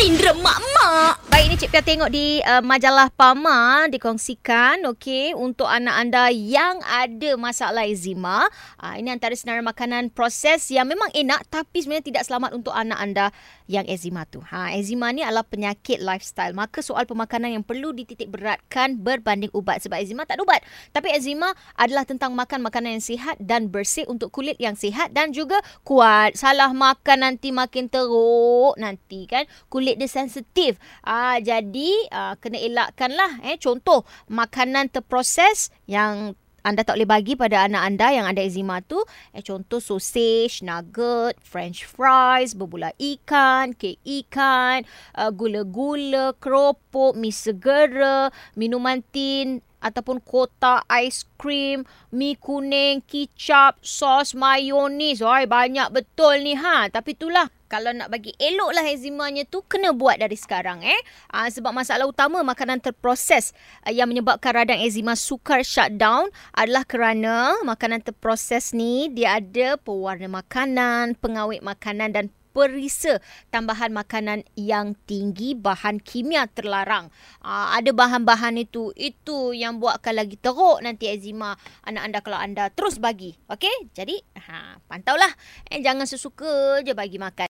Xin rửa mã mạ Cik Pia tengok di uh, majalah Pama dikongsikan, okey, untuk anak anda yang ada masalah eczema. Uh, ini antara senarai makanan proses yang memang enak tapi sebenarnya tidak selamat untuk anak anda yang eczema tu. Ha, eczema ni adalah penyakit lifestyle. Maka soal pemakanan yang perlu dititik beratkan berbanding ubat sebab eczema tak ada ubat. Tapi eczema adalah tentang makan makanan yang sihat dan bersih untuk kulit yang sihat dan juga kuat. Salah makan nanti makin teruk nanti kan. Kulit dia sensitif. Ah jadi ah, kena elakkanlah eh contoh makanan terproses yang anda tak boleh bagi pada anak anda yang ada eczema tu eh contoh sausage, nugget, french fries, berbula ikan, kek ikan, uh, gula-gula, keropok, mi segera, minuman tin ataupun kotak ais krim, mi kuning, kicap, sos, mayonis. Wah, banyak betul ni ha. Tapi itulah kalau nak bagi eloklah eczemanya tu kena buat dari sekarang eh. Aa, sebab masalah utama makanan terproses uh, yang menyebabkan radang eczema sukar shutdown adalah kerana makanan terproses ni dia ada pewarna makanan, pengawet makanan dan perisa tambahan makanan yang tinggi bahan kimia terlarang. Aa, ada bahan-bahan itu. Itu yang buatkan lagi teruk nanti eczema anak anda kalau anda terus bagi. Okey? Jadi, ha, pantaulah. Eh, jangan sesuka je bagi makan.